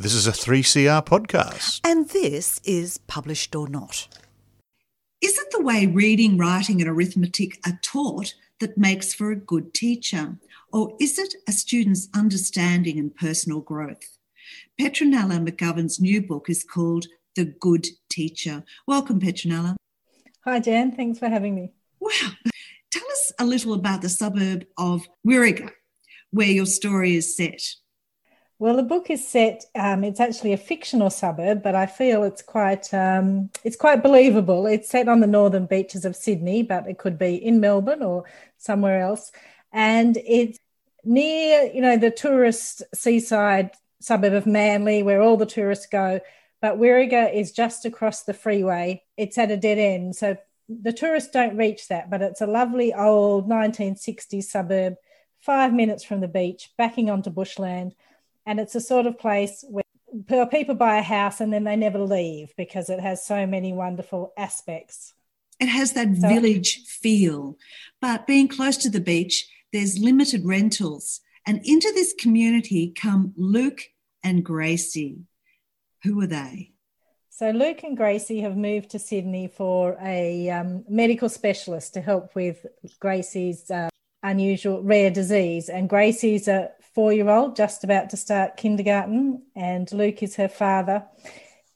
This is a 3CR podcast. And this is Published or Not. Is it the way reading, writing, and arithmetic are taught that makes for a good teacher? Or is it a student's understanding and personal growth? Petronella McGovern's new book is called The Good Teacher. Welcome, Petronella. Hi, Jan. Thanks for having me. Wow. Tell us a little about the suburb of Wirraga, where your story is set. Well, the book is set. Um, it's actually a fictional suburb, but I feel it's quite um, it's quite believable. It's set on the northern beaches of Sydney, but it could be in Melbourne or somewhere else. And it's near, you know, the tourist seaside suburb of Manly, where all the tourists go. But Wirraga is just across the freeway. It's at a dead end, so the tourists don't reach that. But it's a lovely old 1960s suburb, five minutes from the beach, backing onto bushland and it's a sort of place where people buy a house and then they never leave because it has so many wonderful aspects. It has that so, village feel, but being close to the beach, there's limited rentals. And into this community come Luke and Gracie. Who are they? So, Luke and Gracie have moved to Sydney for a um, medical specialist to help with Gracie's uh, unusual rare disease. And Gracie's a four year old just about to start kindergarten, and Luke is her father.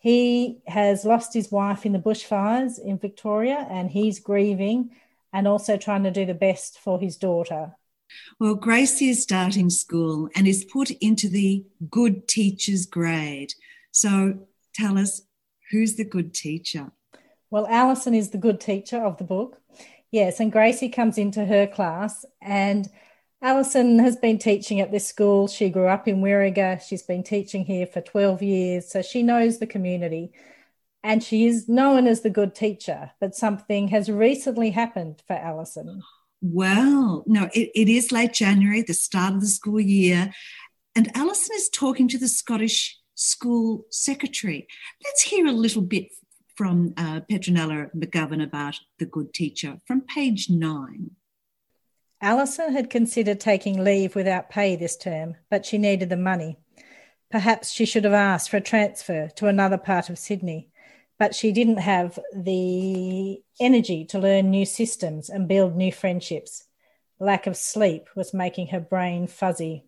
He has lost his wife in the bushfires in Victoria, and he's grieving and also trying to do the best for his daughter. Well, Gracie is starting school and is put into the good teacher's grade. So tell us, who's the good teacher? Well, Alison is the good teacher of the book. Yes, and Gracie comes into her class and Alison has been teaching at this school. She grew up in Wirraga. She's been teaching here for 12 years. So she knows the community and she is known as the good teacher. But something has recently happened for Alison. Well, no, it, it is late January, the start of the school year. And Alison is talking to the Scottish school secretary. Let's hear a little bit from uh, Petronella McGovern about the good teacher from page nine. Alison had considered taking leave without pay this term, but she needed the money. Perhaps she should have asked for a transfer to another part of Sydney, but she didn't have the energy to learn new systems and build new friendships. Lack of sleep was making her brain fuzzy.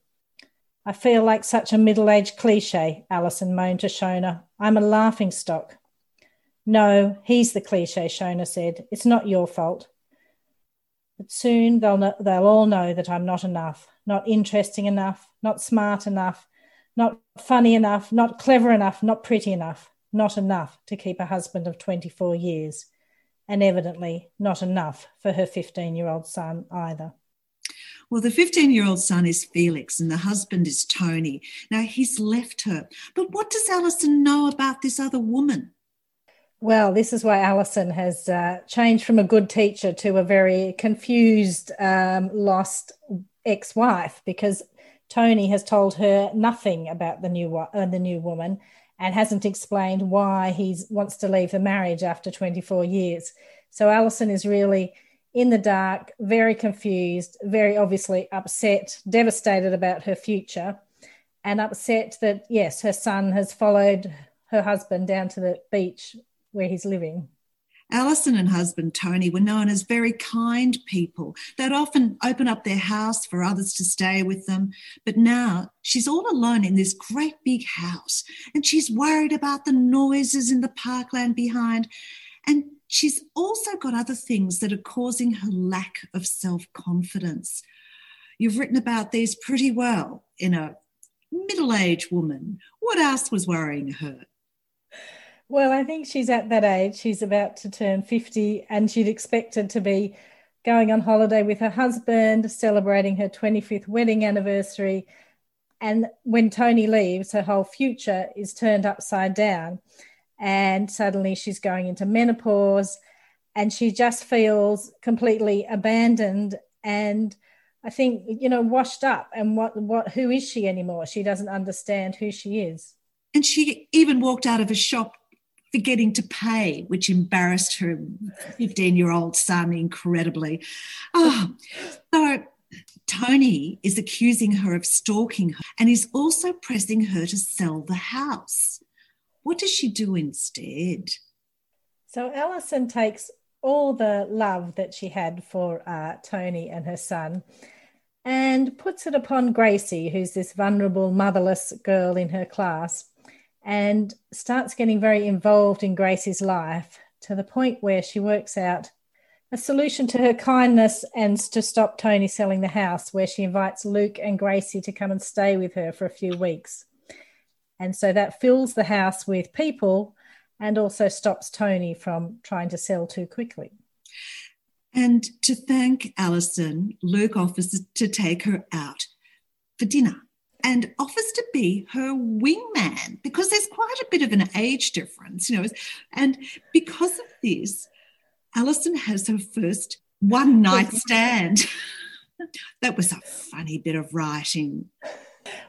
I feel like such a middle aged cliche, Alison moaned to Shona. I'm a laughing stock. No, he's the cliche, Shona said. It's not your fault. But soon they'll, know, they'll all know that I'm not enough, not interesting enough, not smart enough, not funny enough, not clever enough, not pretty enough, not enough to keep a husband of 24 years, and evidently not enough for her 15 year old son either. Well, the 15 year old son is Felix and the husband is Tony. Now he's left her. But what does Alison know about this other woman? Well, this is why Alison has uh, changed from a good teacher to a very confused, um, lost ex wife because Tony has told her nothing about the new, uh, the new woman and hasn't explained why he wants to leave the marriage after 24 years. So Alison is really in the dark, very confused, very obviously upset, devastated about her future, and upset that, yes, her son has followed her husband down to the beach where he's living. Alison and husband Tony were known as very kind people. They'd often open up their house for others to stay with them. But now she's all alone in this great big house and she's worried about the noises in the parkland behind. And she's also got other things that are causing her lack of self confidence. You've written about these pretty well in a middle aged woman. What else was worrying her? Well, I think she's at that age. She's about to turn 50, and she'd expected to be going on holiday with her husband, celebrating her 25th wedding anniversary. And when Tony leaves, her whole future is turned upside down. And suddenly she's going into menopause and she just feels completely abandoned and I think, you know, washed up. And what, what, who is she anymore? She doesn't understand who she is. And she even walked out of a shop forgetting to pay, which embarrassed her 15 year old son incredibly. Oh, so Tony is accusing her of stalking her and is also pressing her to sell the house. What does she do instead? So Alison takes all the love that she had for uh, Tony and her son and puts it upon Gracie, who's this vulnerable, motherless girl in her class, and starts getting very involved in Gracie's life to the point where she works out a solution to her kindness and to stop Tony selling the house, where she invites Luke and Gracie to come and stay with her for a few weeks. And so that fills the house with people and also stops Tony from trying to sell too quickly. And to thank Alison, Luke offers to take her out for dinner and offers to be her wingman because there's quite a bit of an age difference, you know. And because of this, Alison has her first one night stand. that was a funny bit of writing.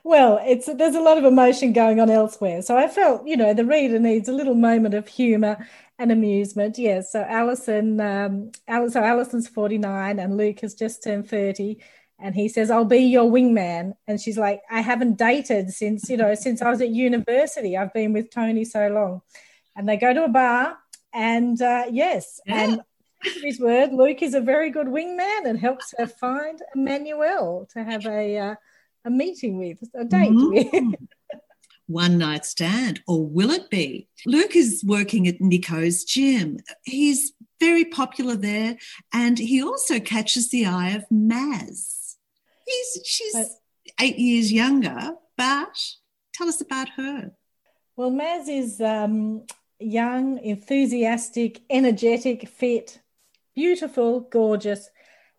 Well, it's there's a lot of emotion going on elsewhere. So I felt, you know, the reader needs a little moment of humour and amusement. Yes. So Alison, um, so Alison's 49 and Luke has just turned 30 and he says i'll be your wingman and she's like i haven't dated since you know since i was at university i've been with tony so long and they go to a bar and uh, yes, yeah. and his word, Luke is a very good wingman and helps her find Emmanuel to have a uh, a meeting with, a date mm-hmm. with. One night stand, or will it be? Luke is working at Nico's gym. He's very popular there, and he also catches the eye of Maz. He's she's but, eight years younger, but tell us about her. Well, Maz is um, young, enthusiastic, energetic, fit, beautiful, gorgeous,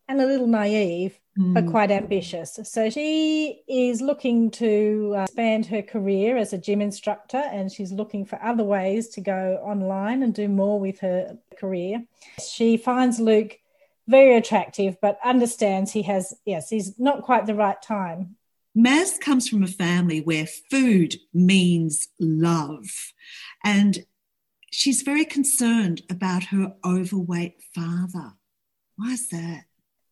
and a little naive, mm. but hmm. quite ambitious. So she is looking to uh, expand her career as a gym instructor and she's looking for other ways to go online and do more with her career. She finds Luke very attractive, but understands he has, yes, he's not quite the right time. Maz comes from a family where food means love. And she's very concerned about her overweight father. Why is that?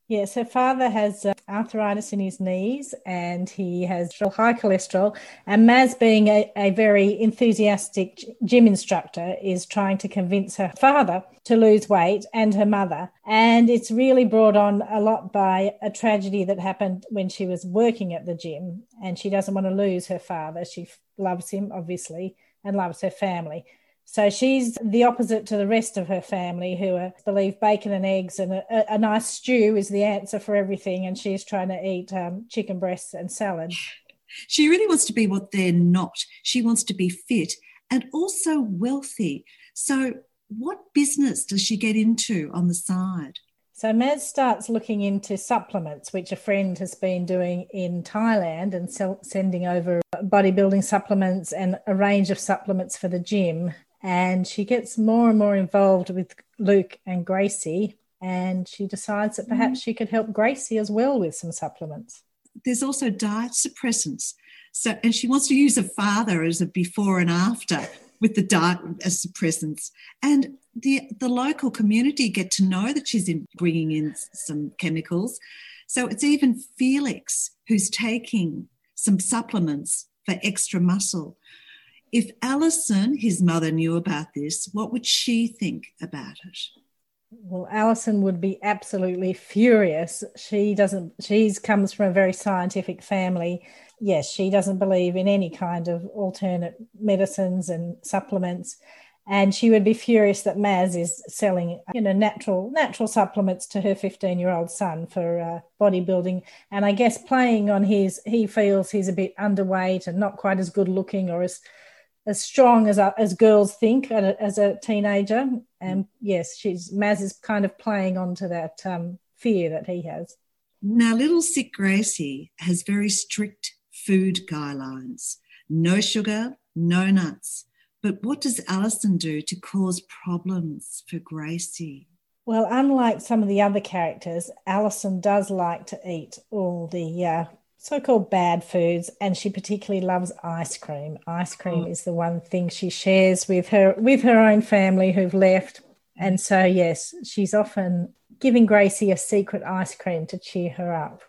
Yes, her father has uh, arthritis in his knees and he has high cholesterol. And Maz, being a, a, very enthusiastic gym instructor, is trying to convince her father to lose weight and her mother. And it's really brought on a lot by a tragedy that happened when she was working at the gym. And she doesn't want to lose her father. She loves him, obviously, and loves her family. So she's the opposite to the rest of her family who are, believe bacon and eggs and a, a, nice stew is the answer for everything. And she's trying to eat um, chicken breasts and salad. She really wants to be what they're not. She wants to be fit and also wealthy. So, what business does she get into on the side? So Maz starts looking into supplements, which a friend has been doing in Thailand and sending over bodybuilding supplements and a range of supplements for the gym and she gets more and more involved with Luke and Gracie. And she decides that perhaps mm-hmm. she could help Gracie as well with some supplements. There's also diet suppressants. So, and she wants to use a father as a before and after with the diet as suppressants. And the, the local community get to know that she's in bringing in some chemicals. So it's even Felix who's taking some supplements for extra muscle. If Alison, his mother, knew about this, what would she think about it? Well, Alison would be absolutely furious. She doesn't, she comes from a very scientific family. Yes, she doesn't believe in any kind of alternate medicines and supplements. And she would be furious that Maz is selling, you know, natural natural supplements to her 15 year old son for uh, bodybuilding. And I guess playing on his, he feels he's a bit underweight and not quite as good looking or as as strong as as girls think as a teenager. And yes, she's Maz is kind of playing onto that um, fear that he has. Now, little sick Gracie has very strict food guidelines: no sugar, no nuts. But what does Alison do to cause problems for Gracie? Well, unlike some of the other characters, Alison does like to eat all the uh, so called bad foods and she particularly loves ice cream ice cream oh. is the one thing she shares with her with her own family who've left and so yes she's often giving gracie a secret ice cream to cheer her up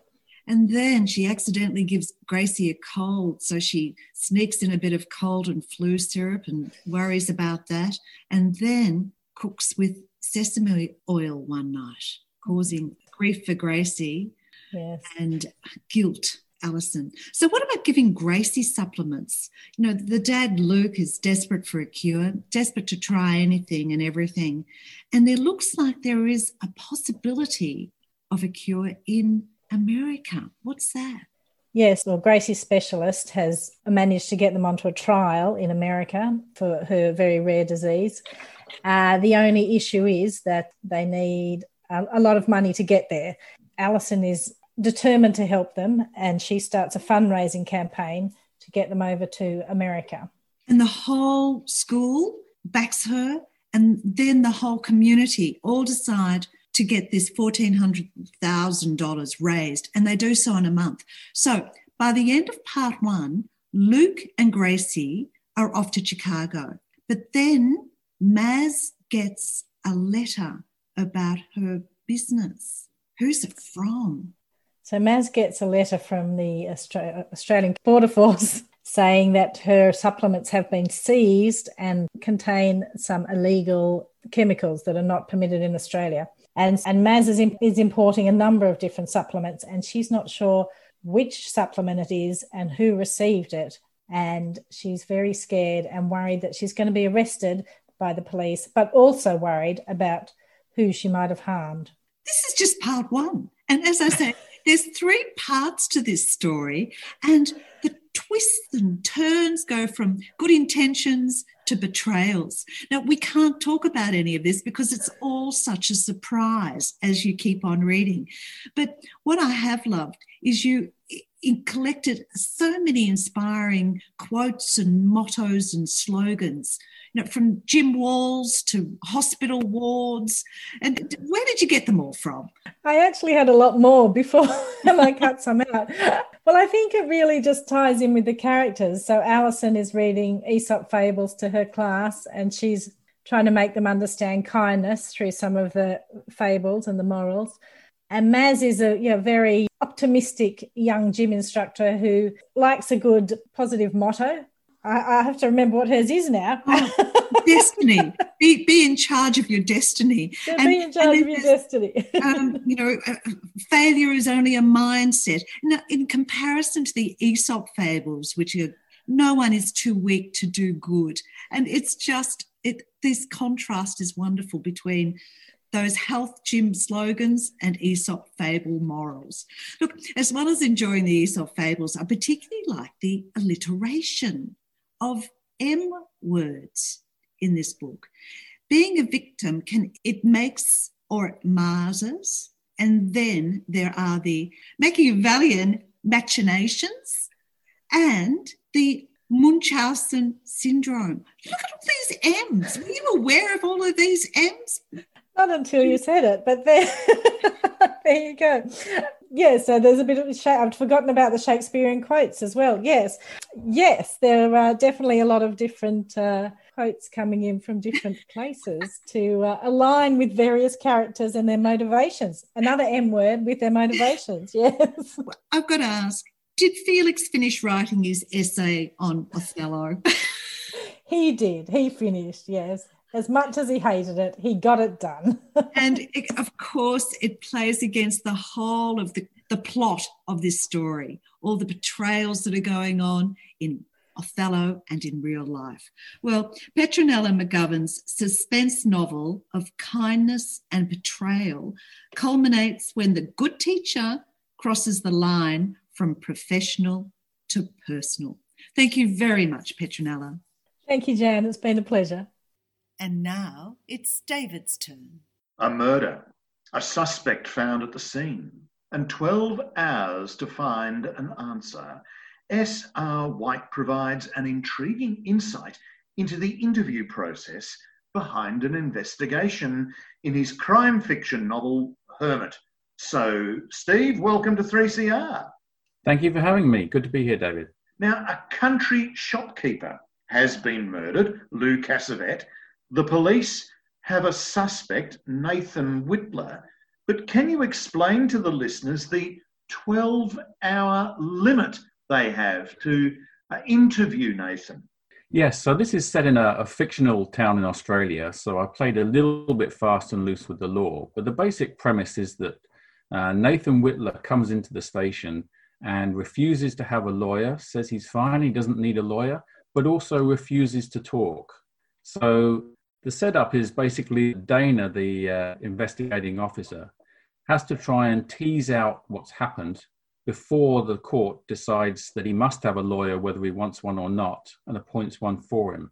And then she accidentally gives Gracie a cold. So she sneaks in a bit of cold and flu syrup and worries about that. And then cooks with sesame oil one night, causing grief for Gracie Yes. and guilt Alison. So what about giving Gracie supplements? You know, the dad Luke is desperate for a cure, desperate to try anything and everything. And there looks like there is a possibility of a cure in America. What's that? Yes, well, Gracie's specialist has managed to get them onto a trial in America for her very rare disease. Uh, the only issue is that they need a, a lot of money to get there. Alison is determined to help them, and she starts a fundraising campaign to get them over to America. And the whole school backs her, and then the whole community all decide to get this $1,400,000 raised, and they do so in a month. So by the end of part one, Luke and Gracie are off to Chicago. But then Maz gets a letter about her business. Who's it from? So Maz gets a letter from the Austra- Australian Border Force saying that her supplements have been seized and contain some illegal chemicals that are not permitted in Australia. And, and Maz is, is importing a number of different supplements, and she's not sure which supplement it is and who received it. And she's very scared and worried that she's going to be arrested by the police, but also worried about who she might have harmed. This is just part one. And as I say, there's three parts to this story, and the twists and turns go from good intentions to betrayals. Now, we can't talk about any of this because it's all such a surprise as you keep on reading. But what I have loved is you collected so many inspiring quotes and mottos and slogans you know, from gym walls to hospital wards. And where did you get them all from? I actually had a lot more before I cut some out. Well, I think it really just ties in with the characters. So Alison is reading Aesop fables to her class and she's trying to make them understand kindness through some of the fables and the morals. And Maz is a you know, very optimistic young gym instructor who likes a good positive motto. I, I have to remember what hers is now. destiny. Be, be in charge of your destiny. Yeah, be in charge of your destiny. um, you know, uh, failure is only a mindset. Now, in comparison to the Aesop fables, which are no one is too weak to do good, and it's just it. This contrast is wonderful between those health gym slogans and Aesop fable morals. Look, as well as enjoying the Aesop fables, I particularly like the alliteration of M words in this book. Being a victim can, it makes or mars and then there are the Machiavellian machinations and the Munchausen syndrome. Look at all these M's. Were you aware of all of these M's? Not until you said it, but there, there you go. Yeah, so there's a bit of a I've forgotten about the Shakespearean quotes as well. Yes, yes, there are definitely a lot of different uh, quotes coming in from different places to uh, align with various characters and their motivations. Another M word with their motivations. Yes. I've got to ask did Felix finish writing his essay on Othello? he did. He finished, yes. As much as he hated it, he got it done. and it, of course, it plays against the whole of the, the plot of this story, all the betrayals that are going on in Othello and in real life. Well, Petronella McGovern's suspense novel of kindness and betrayal culminates when the good teacher crosses the line from professional to personal. Thank you very much, Petronella. Thank you, Jan. It's been a pleasure. And now it's David's turn. A murder, a suspect found at the scene, and 12 hours to find an answer. S.R. White provides an intriguing insight into the interview process behind an investigation in his crime fiction novel, Hermit. So, Steve, welcome to 3CR. Thank you for having me. Good to be here, David. Now, a country shopkeeper has been murdered, Lou Cassavet. The police have a suspect, Nathan Whitler. But can you explain to the listeners the 12 hour limit they have to uh, interview Nathan. Yes, so this is set in a, a, fictional town in Australia. So I played a little bit fast and loose with the law. But the basic premise is that uh, Nathan Whitler comes into the station and refuses to have a lawyer, says he's fine, he doesn't need a lawyer, but also refuses to talk. So the setup is basically Dana, the uh, investigating officer, has to try and tease out what's happened before the court decides that he must have a lawyer, whether he wants one or not, and appoints one for him.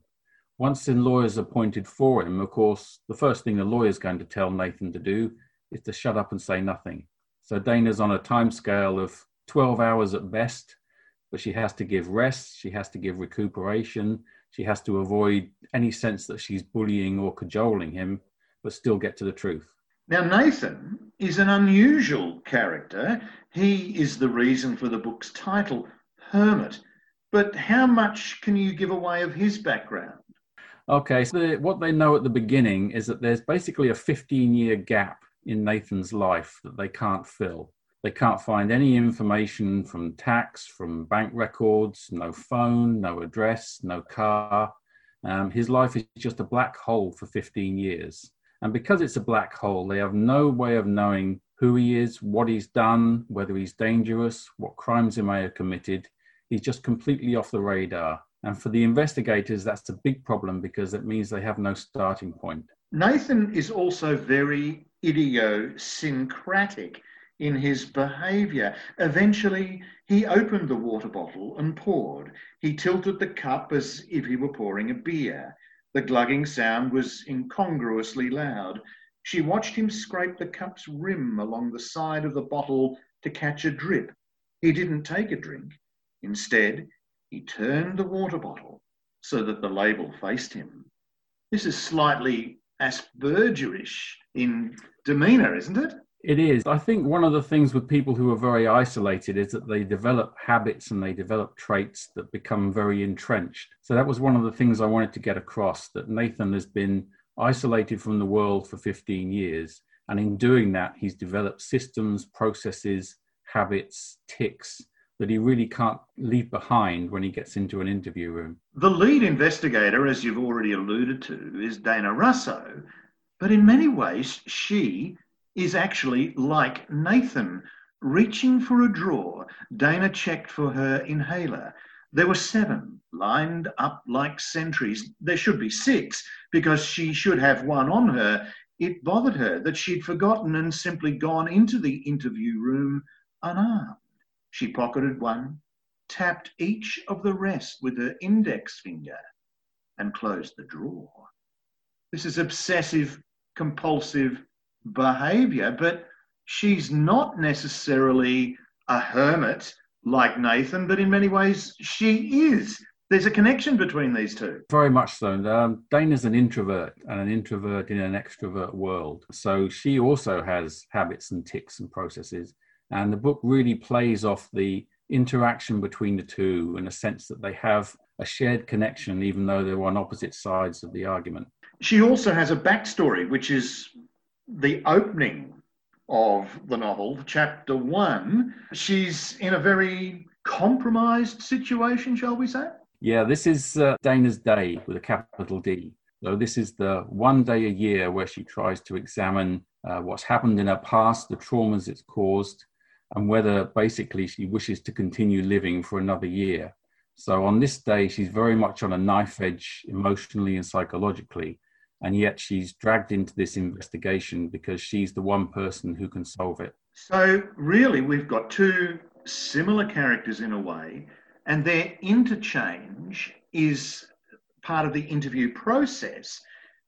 Once the lawyer's appointed for him, of course, the first thing the lawyer's going to tell Nathan to do is to shut up and say nothing. So Dana's on a time scale of 12 hours at best, but she has to give rest, she has to give recuperation, she has to avoid any sense that she's bullying or cajoling him, but still get to the truth. Now, Nathan is an unusual character. He is the reason for the book's title, Hermit. But how much can you give away of his background? Okay, so the, what they know at the beginning is that there's basically a 15 year gap in Nathan's life that they can't fill. They can't find any information from tax, from bank records, no phone, no address, no car. Um, his life is just a black hole for 15 years. And because it's a black hole, they have no way of knowing who he is, what he's done, whether he's dangerous, what crimes he may have committed. He's just completely off the radar. And for the investigators, that's a big problem because it means they have no starting point. Nathan is also very idiosyncratic in his behaviour. Eventually, he opened the water bottle and poured. He tilted the cup as if he were pouring a beer. The glugging sound was incongruously loud. She watched him scrape the cup's rim along the side of the bottle to catch a drip. He didn't take a drink. Instead, he turned the water bottle so that the label faced him. This is slightly Aspergerish in demeanour, isn't it? It is. I think one of the things with people who are very isolated is that they develop habits and they develop traits that become very entrenched. So that was one of the things I wanted to get across that Nathan has been isolated from the world for 15 years. And in doing that, he's developed systems, processes, habits, ticks that he really can't leave behind when he gets into an interview room. The lead investigator, as you've already alluded to, is Dana Russo. But in many ways, she is actually like Nathan. Reaching for a drawer, Dana checked for her inhaler. There were seven lined up like sentries. There should be six because she should have one on her. It bothered her that she'd forgotten and simply gone into the interview room unarmed. She pocketed one, tapped each of the rest with her index finger, and closed the drawer. This is obsessive compulsive behavior, but she's not necessarily a hermit like Nathan, but in many ways she is. There's a connection between these two. Very much so. Um, Dana's an introvert and an introvert in an extrovert world. So she also has habits and ticks and processes. And the book really plays off the interaction between the two in a sense that they have a shared connection, even though they're on opposite sides of the argument. She also has a backstory, which is the opening of the novel, chapter one, she's in a very compromised situation, shall we say? Yeah, this is uh, Dana's Day with a capital D. So, this is the one day a year where she tries to examine uh, what's happened in her past, the traumas it's caused, and whether basically she wishes to continue living for another year. So, on this day, she's very much on a knife edge emotionally and psychologically and yet she's dragged into this investigation because she's the one person who can solve it. So, really, we've got two similar characters in a way, and their interchange is part of the interview process.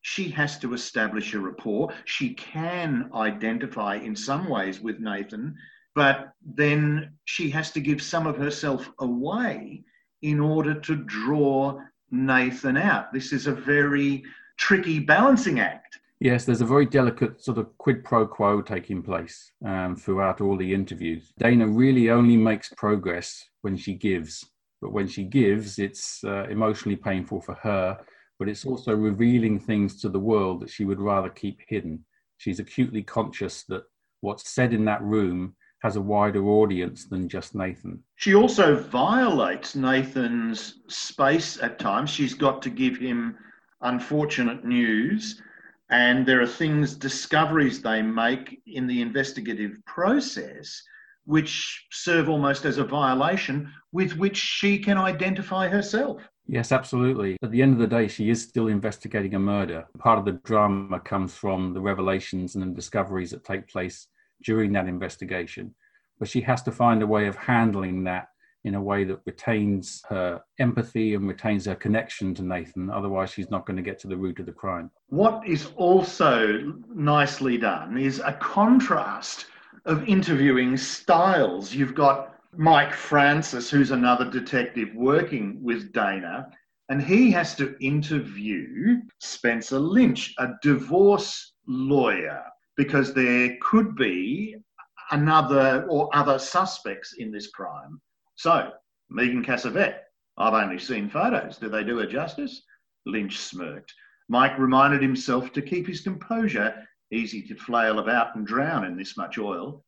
She has to establish a rapport. She can identify in some ways with Nathan, but then she has to give some of herself away in order to draw Nathan out. This is a very tricky balancing act. Yes, there's a very delicate sort of quid pro quo taking place um, throughout all the interviews. Dana really only makes progress when she gives, but when she gives, it's uh, emotionally painful for her, but it's also revealing things to the world that she would rather keep hidden. She's acutely conscious that what's said in that room has a wider audience than just Nathan. She also violates Nathan's space at times. She's got to give him unfortunate news, and there are things, discoveries they make in the investigative process which serve almost as a violation with which she can identify herself. Yes, absolutely. At the end of the day, she is still investigating a murder. Part of the drama comes from the revelations and the discoveries that take place during that investigation. But she has to find a way of handling that in a way that retains her empathy and retains her connection to Nathan. Otherwise, she's not going to get to the root of the crime. What is also nicely done is a contrast of interviewing styles. You've got Mike Francis, who's another detective working with Dana, and he has to interview Spencer Lynch, a divorce lawyer, because there could be another or other suspects in this crime. So, Megan Cassavet, I've only seen photos. Do they do her justice? Lynch smirked. Mike reminded himself to keep his composure. Easy to flail about and drown in this much oil.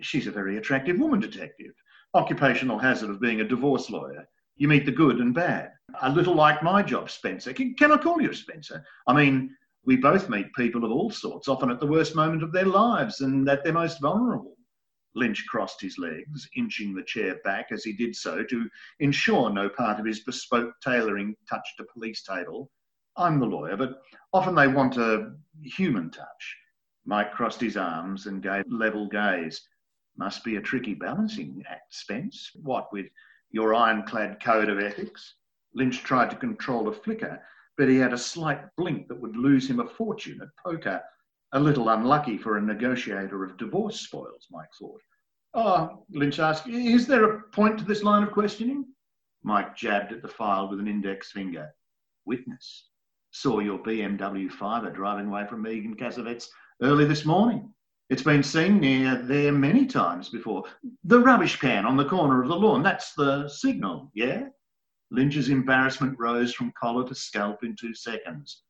She's a very attractive woman, detective occupational hazard of being a divorce lawyer. You meet the good and bad. A little like my job, Spencer. Can, can I call you Spencer? I mean, we both meet people of all sorts, often at the worst moment of their lives and at their most vulnerable. Lynch crossed his legs, inching the chair back as he did so to ensure no part of his bespoke tailoring touched a police table. I'm the lawyer, but often they want a human touch. Mike crossed his arms and gave a level gaze. Must be a tricky balancing act, Spence. What with your ironclad code of ethics? Lynch tried to control a flicker, but he had a slight blink that would lose him a fortune at poker. A little unlucky for a negotiator of divorce spoils, Mike thought. Oh, Lynch asked, is there a point to this line of questioning? Mike jabbed at the file with an index finger. Witness. Saw your BMW fiver driving away from Megan Cassavet's early this morning. It's been seen near there many times before. The rubbish can on the corner of the lawn, that's the signal, yeah? Lynch's embarrassment rose from collar to scalp in two seconds.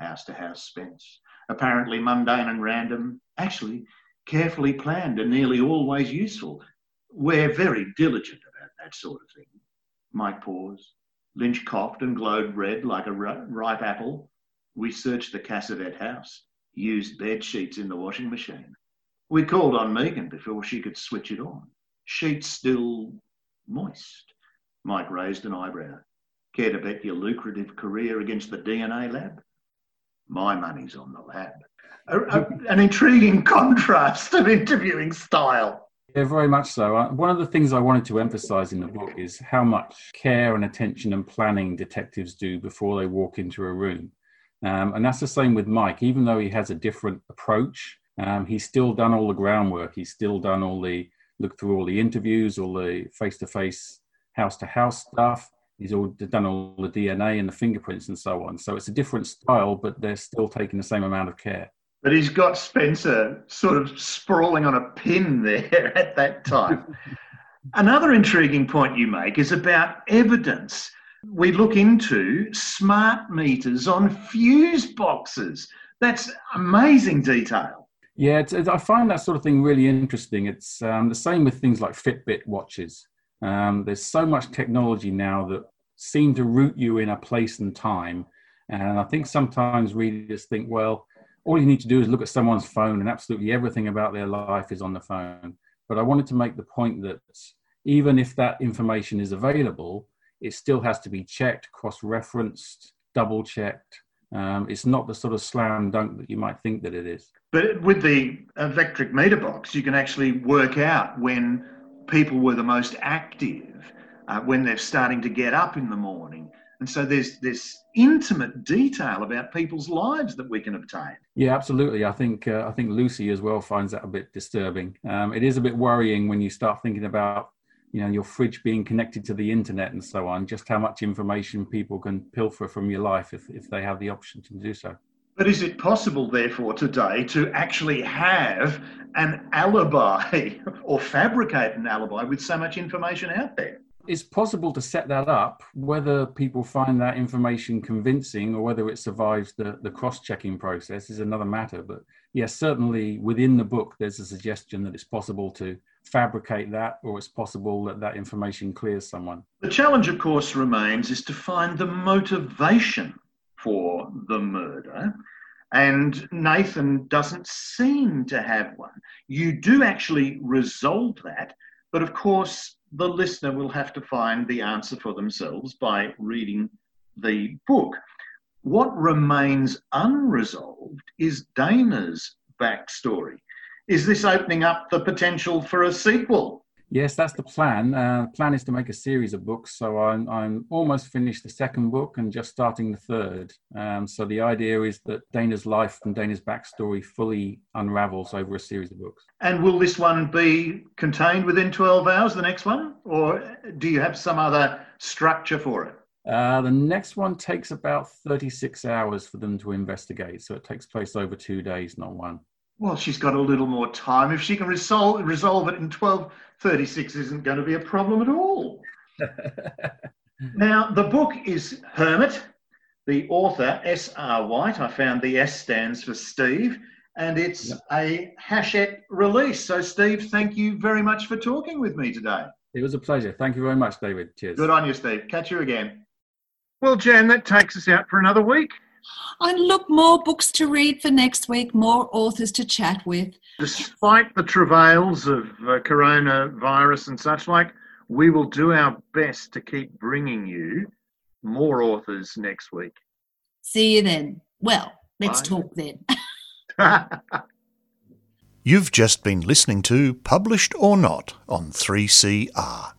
House to house Spence. Apparently mundane and random, actually carefully planned and nearly always useful. We're very diligent about that sort of thing. Mike paused. Lynch coughed and glowed red like a ripe apple. We searched the Cassavet house used bed sheets in the washing machine. We called on Megan before she could switch it on. Sheets still moist. Mike raised an eyebrow. Care to bet your lucrative career against the DNA lab? My money's on the lab. A, a, an intriguing contrast of interviewing style. Yeah, very much so. One of the things I wanted to emphasize in the book is how much care and attention and planning detectives do before they walk into a room. Um, and that's the same with Mike. Even though he has a different approach, um, he's still done all the groundwork. He's still done all the look through all the interviews, all the face to face, house to house stuff. He's all done all the DNA and the fingerprints and so on. So it's a different style, but they're still taking the same amount of care. But he's got Spencer sort of sprawling on a pin there at that time. Another intriguing point you make is about evidence we look into smart meters on fuse boxes. That's amazing detail. Yeah, I find that sort of thing really interesting. It's um, the same with things like Fitbit watches. Um, there's so much technology now that seem to root you in a place and time. And I think sometimes readers think, well, all you need to do is look at someone's phone and absolutely everything about their life is on the phone. But I wanted to make the point that even if that information is available, it still has to be checked, cross referenced, double checked. Um, it's not the sort of slam dunk that you might think that it is. But with the electric meter box, you can actually work out when people were the most active, uh, when they're starting to get up in the morning. And so there's this intimate detail about people's lives that we can obtain. Yeah, absolutely. I think uh, I think Lucy as well finds that a bit disturbing. Um, it is a bit worrying when you start thinking about you know your fridge being connected to the internet and so on just how much information people can pilfer from your life if, if they have the option to do so but is it possible therefore today to actually have an alibi or fabricate an alibi with so much information out there it's possible to set that up. Whether people find that information convincing or whether it survives the, the cross checking process is another matter. But yes, certainly within the book, there's a suggestion that it's possible to fabricate that or it's possible that that information clears someone. The challenge, of course, remains is to find the motivation for the murder. And Nathan doesn't seem to have one. You do actually resolve that, but of course, the listener will have to find the answer for themselves by reading the book. What remains unresolved is Dana's backstory. Is this opening up the potential for a sequel? Yes, that's the plan. Uh, plan is to make a series of books. So I'm, I'm almost finished the second book and just starting the third. Um, so the idea is that Dana's life and Dana's backstory fully unravels over a series of books. And will this one be contained within 12 hours, the next one? Or do you have some other structure for it? Uh, the next one takes about 36 hours for them to investigate. So it takes place over two days, not one. Well, she's got a little more time. If she can resolve, resolve it in 1236 isn't going to be a problem at all. now, the book is Hermit. The author, S.R. White, I found the S stands for Steve, and it's yep. a Hachette release. So, Steve, thank you very much for talking with me today. It was a pleasure. Thank you very much, David. Cheers. Good on you, Steve. Catch you again. Well, Jan, that takes us out for another week. And look, more books to read for next week, more authors to chat with. Despite the travails of uh, coronavirus and such like, we will do our best to keep bringing you more authors next week. See you then. Well, let's Bye. talk then. You've just been listening to Published or Not on 3CR.